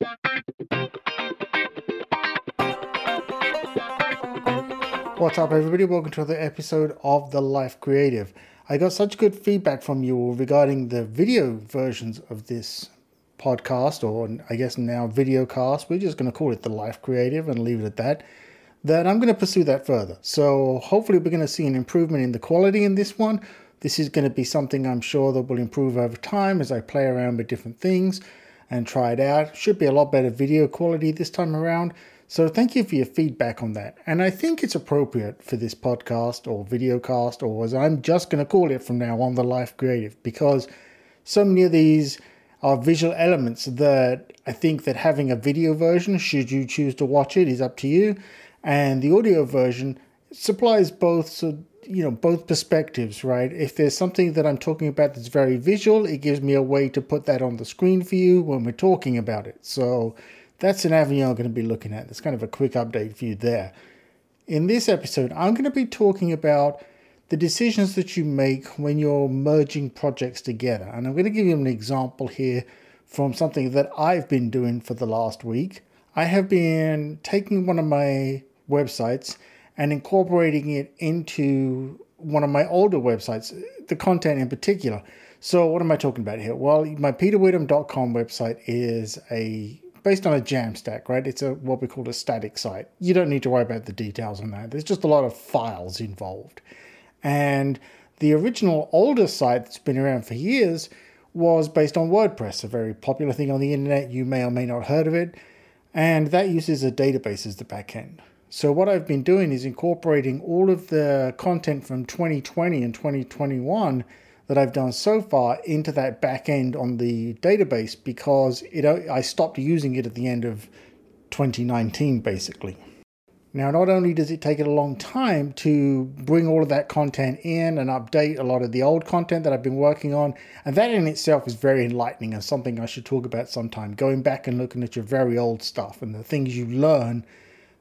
What's up, everybody? Welcome to another episode of The Life Creative. I got such good feedback from you all regarding the video versions of this podcast, or I guess now video cast. We're just going to call it The Life Creative and leave it at that. That I'm going to pursue that further. So, hopefully, we're going to see an improvement in the quality in this one. This is going to be something I'm sure that will improve over time as I play around with different things and try it out. Should be a lot better video quality this time around. So thank you for your feedback on that. And I think it's appropriate for this podcast or video cast, or as I'm just going to call it from now on, the Life Creative, because so many of these are visual elements that I think that having a video version, should you choose to watch it, is up to you. And the audio version supplies both so you know both perspectives right if there's something that i'm talking about that's very visual it gives me a way to put that on the screen for you when we're talking about it so that's an avenue I'm going to be looking at. That's kind of a quick update for you there. In this episode, I'm going to be talking about the decisions that you make when you're merging projects together. And I'm going to give you an example here from something that I've been doing for the last week. I have been taking one of my websites and incorporating it into one of my older websites, the content in particular. So, what am I talking about here? Well, my peterwitham.com website is a based on a Jamstack, right? It's a what we call a static site. You don't need to worry about the details on that. There's just a lot of files involved. And the original older site that's been around for years was based on WordPress, a very popular thing on the internet. You may or may not have heard of it. And that uses a database as the backend. So what I've been doing is incorporating all of the content from 2020 and 2021 that I've done so far into that back end on the database because it I stopped using it at the end of 2019 basically. Now, not only does it take it a long time to bring all of that content in and update a lot of the old content that I've been working on, and that in itself is very enlightening and something I should talk about sometime. Going back and looking at your very old stuff and the things you learn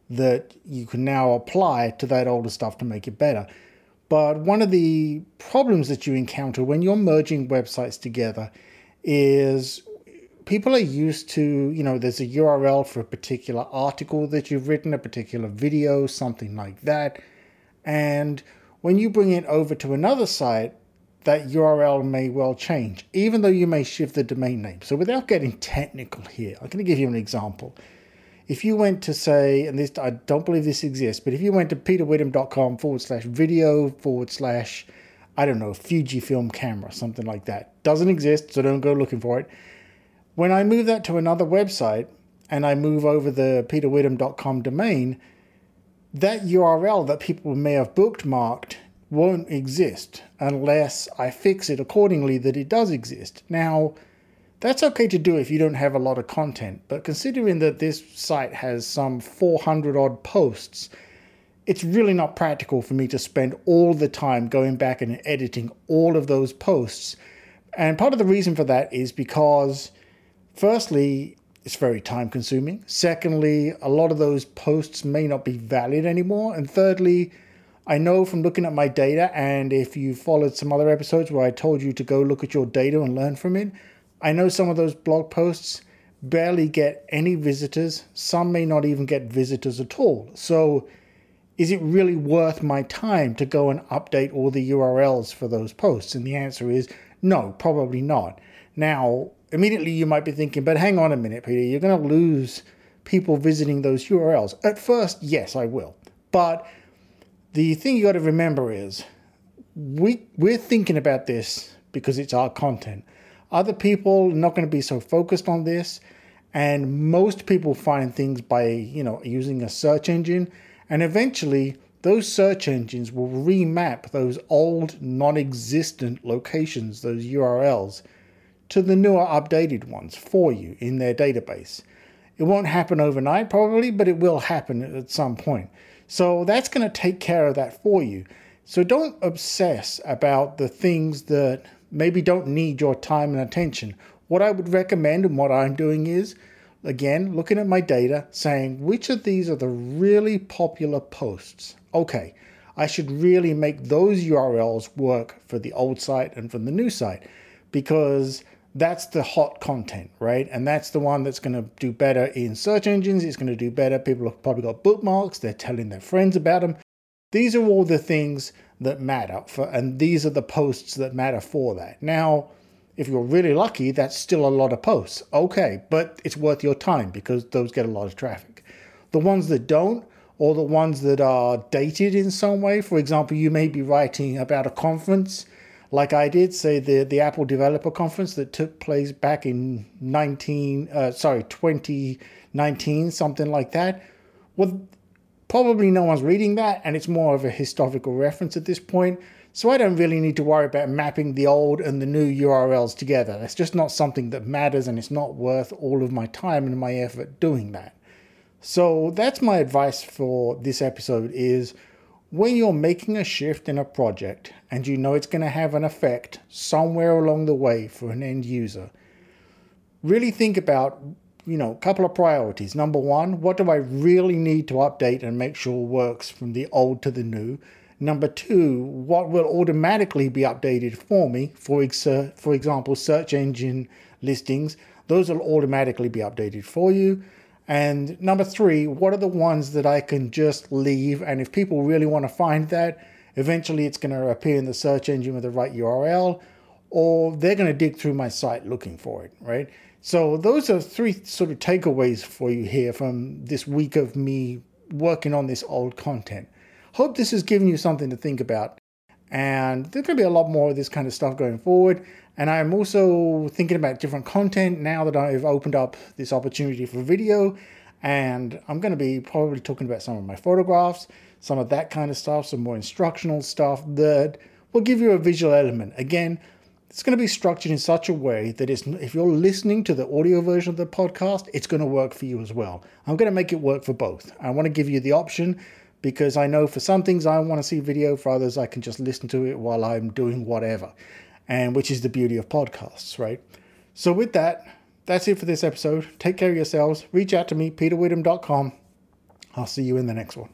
that you can now apply to that older stuff to make it better. But one of the problems that you encounter when you're merging websites together is people are used to, you know, there's a URL for a particular article that you've written, a particular video, something like that. And when you bring it over to another site, that URL may well change, even though you may shift the domain name. So without getting technical here, I'm going to give you an example if you went to say, and this I don't believe this exists, but if you went to peterwitham.com forward slash video forward slash, I don't know, Fujifilm camera, something like that, doesn't exist, so don't go looking for it. When I move that to another website and I move over the peterwitham.com domain, that URL that people may have bookmarked won't exist unless I fix it accordingly that it does exist. Now, that's okay to do if you don't have a lot of content, but considering that this site has some 400 odd posts, it's really not practical for me to spend all the time going back and editing all of those posts. And part of the reason for that is because, firstly, it's very time consuming. Secondly, a lot of those posts may not be valid anymore. And thirdly, I know from looking at my data, and if you followed some other episodes where I told you to go look at your data and learn from it, I know some of those blog posts barely get any visitors. Some may not even get visitors at all. So, is it really worth my time to go and update all the URLs for those posts? And the answer is no, probably not. Now, immediately you might be thinking, but hang on a minute, Peter, you're going to lose people visiting those URLs. At first, yes, I will. But the thing you got to remember is we we're thinking about this because it's our content. Other people not going to be so focused on this. And most people find things by, you know, using a search engine. And eventually those search engines will remap those old non-existent locations, those URLs, to the newer updated ones for you in their database. It won't happen overnight probably, but it will happen at some point. So that's going to take care of that for you. So don't obsess about the things that maybe don't need your time and attention. What I would recommend and what I'm doing is, again, looking at my data, saying which of these are the really popular posts. Okay, I should really make those URLs work for the old site and for the new site because that's the hot content, right? And that's the one that's going to do better in search engines. It's going to do better. People have probably got bookmarks. They're telling their friends about them. These are all the things that matter for, and these are the posts that matter for that. Now, if you're really lucky, that's still a lot of posts. Okay, but it's worth your time because those get a lot of traffic. The ones that don't, or the ones that are dated in some way, for example, you may be writing about a conference like I did, say the the Apple Developer Conference that took place back in 19 uh, sorry 2019 something like that. Well, probably no one's reading that, and it's more of a historical reference at this point. So I don't really need to worry about mapping the old and the new URLs together. That's just not something that matters, and it's not worth all of my time and my effort doing that. So that's my advice for this episode is when you're making a shift in a project and you know it's going to have an effect somewhere along the way for an end user, really think about, you know, a couple of priorities. Number one, what do I really need to update and make sure works from the old to the new? Number two, what will automatically be updated for me? For, ex- uh, for example, search engine listings, those will automatically be updated for you. And number three, what are the ones that I can just leave? And if people really want to find that, eventually it's going to appear in the search engine with the right URL, or they're going to dig through my site looking for it, right? So those are three sort of takeaways for you here from this week of me working on this old content. Hope this has given you something to think about. And there's going to be a lot more of this kind of stuff going forward. And I'm also thinking about different content now that I've opened up this opportunity for video. And I'm going to be probably talking about some of my photographs, some of that kind of stuff, some more instructional stuff that will give you a visual element. Again, it's going to be structured in such a way that it's, if you're listening to the audio version of the podcast, it's going to work for you as well. I'm going to make it work for both. I want to give you the option because I know for some things I want to see video, for others I can just listen to it while I'm doing whatever and which is the beauty of podcasts, right? So, with that, that's it for this episode. Take care of yourselves. Reach out to me, peterwitham.com. I'll see you in the next one.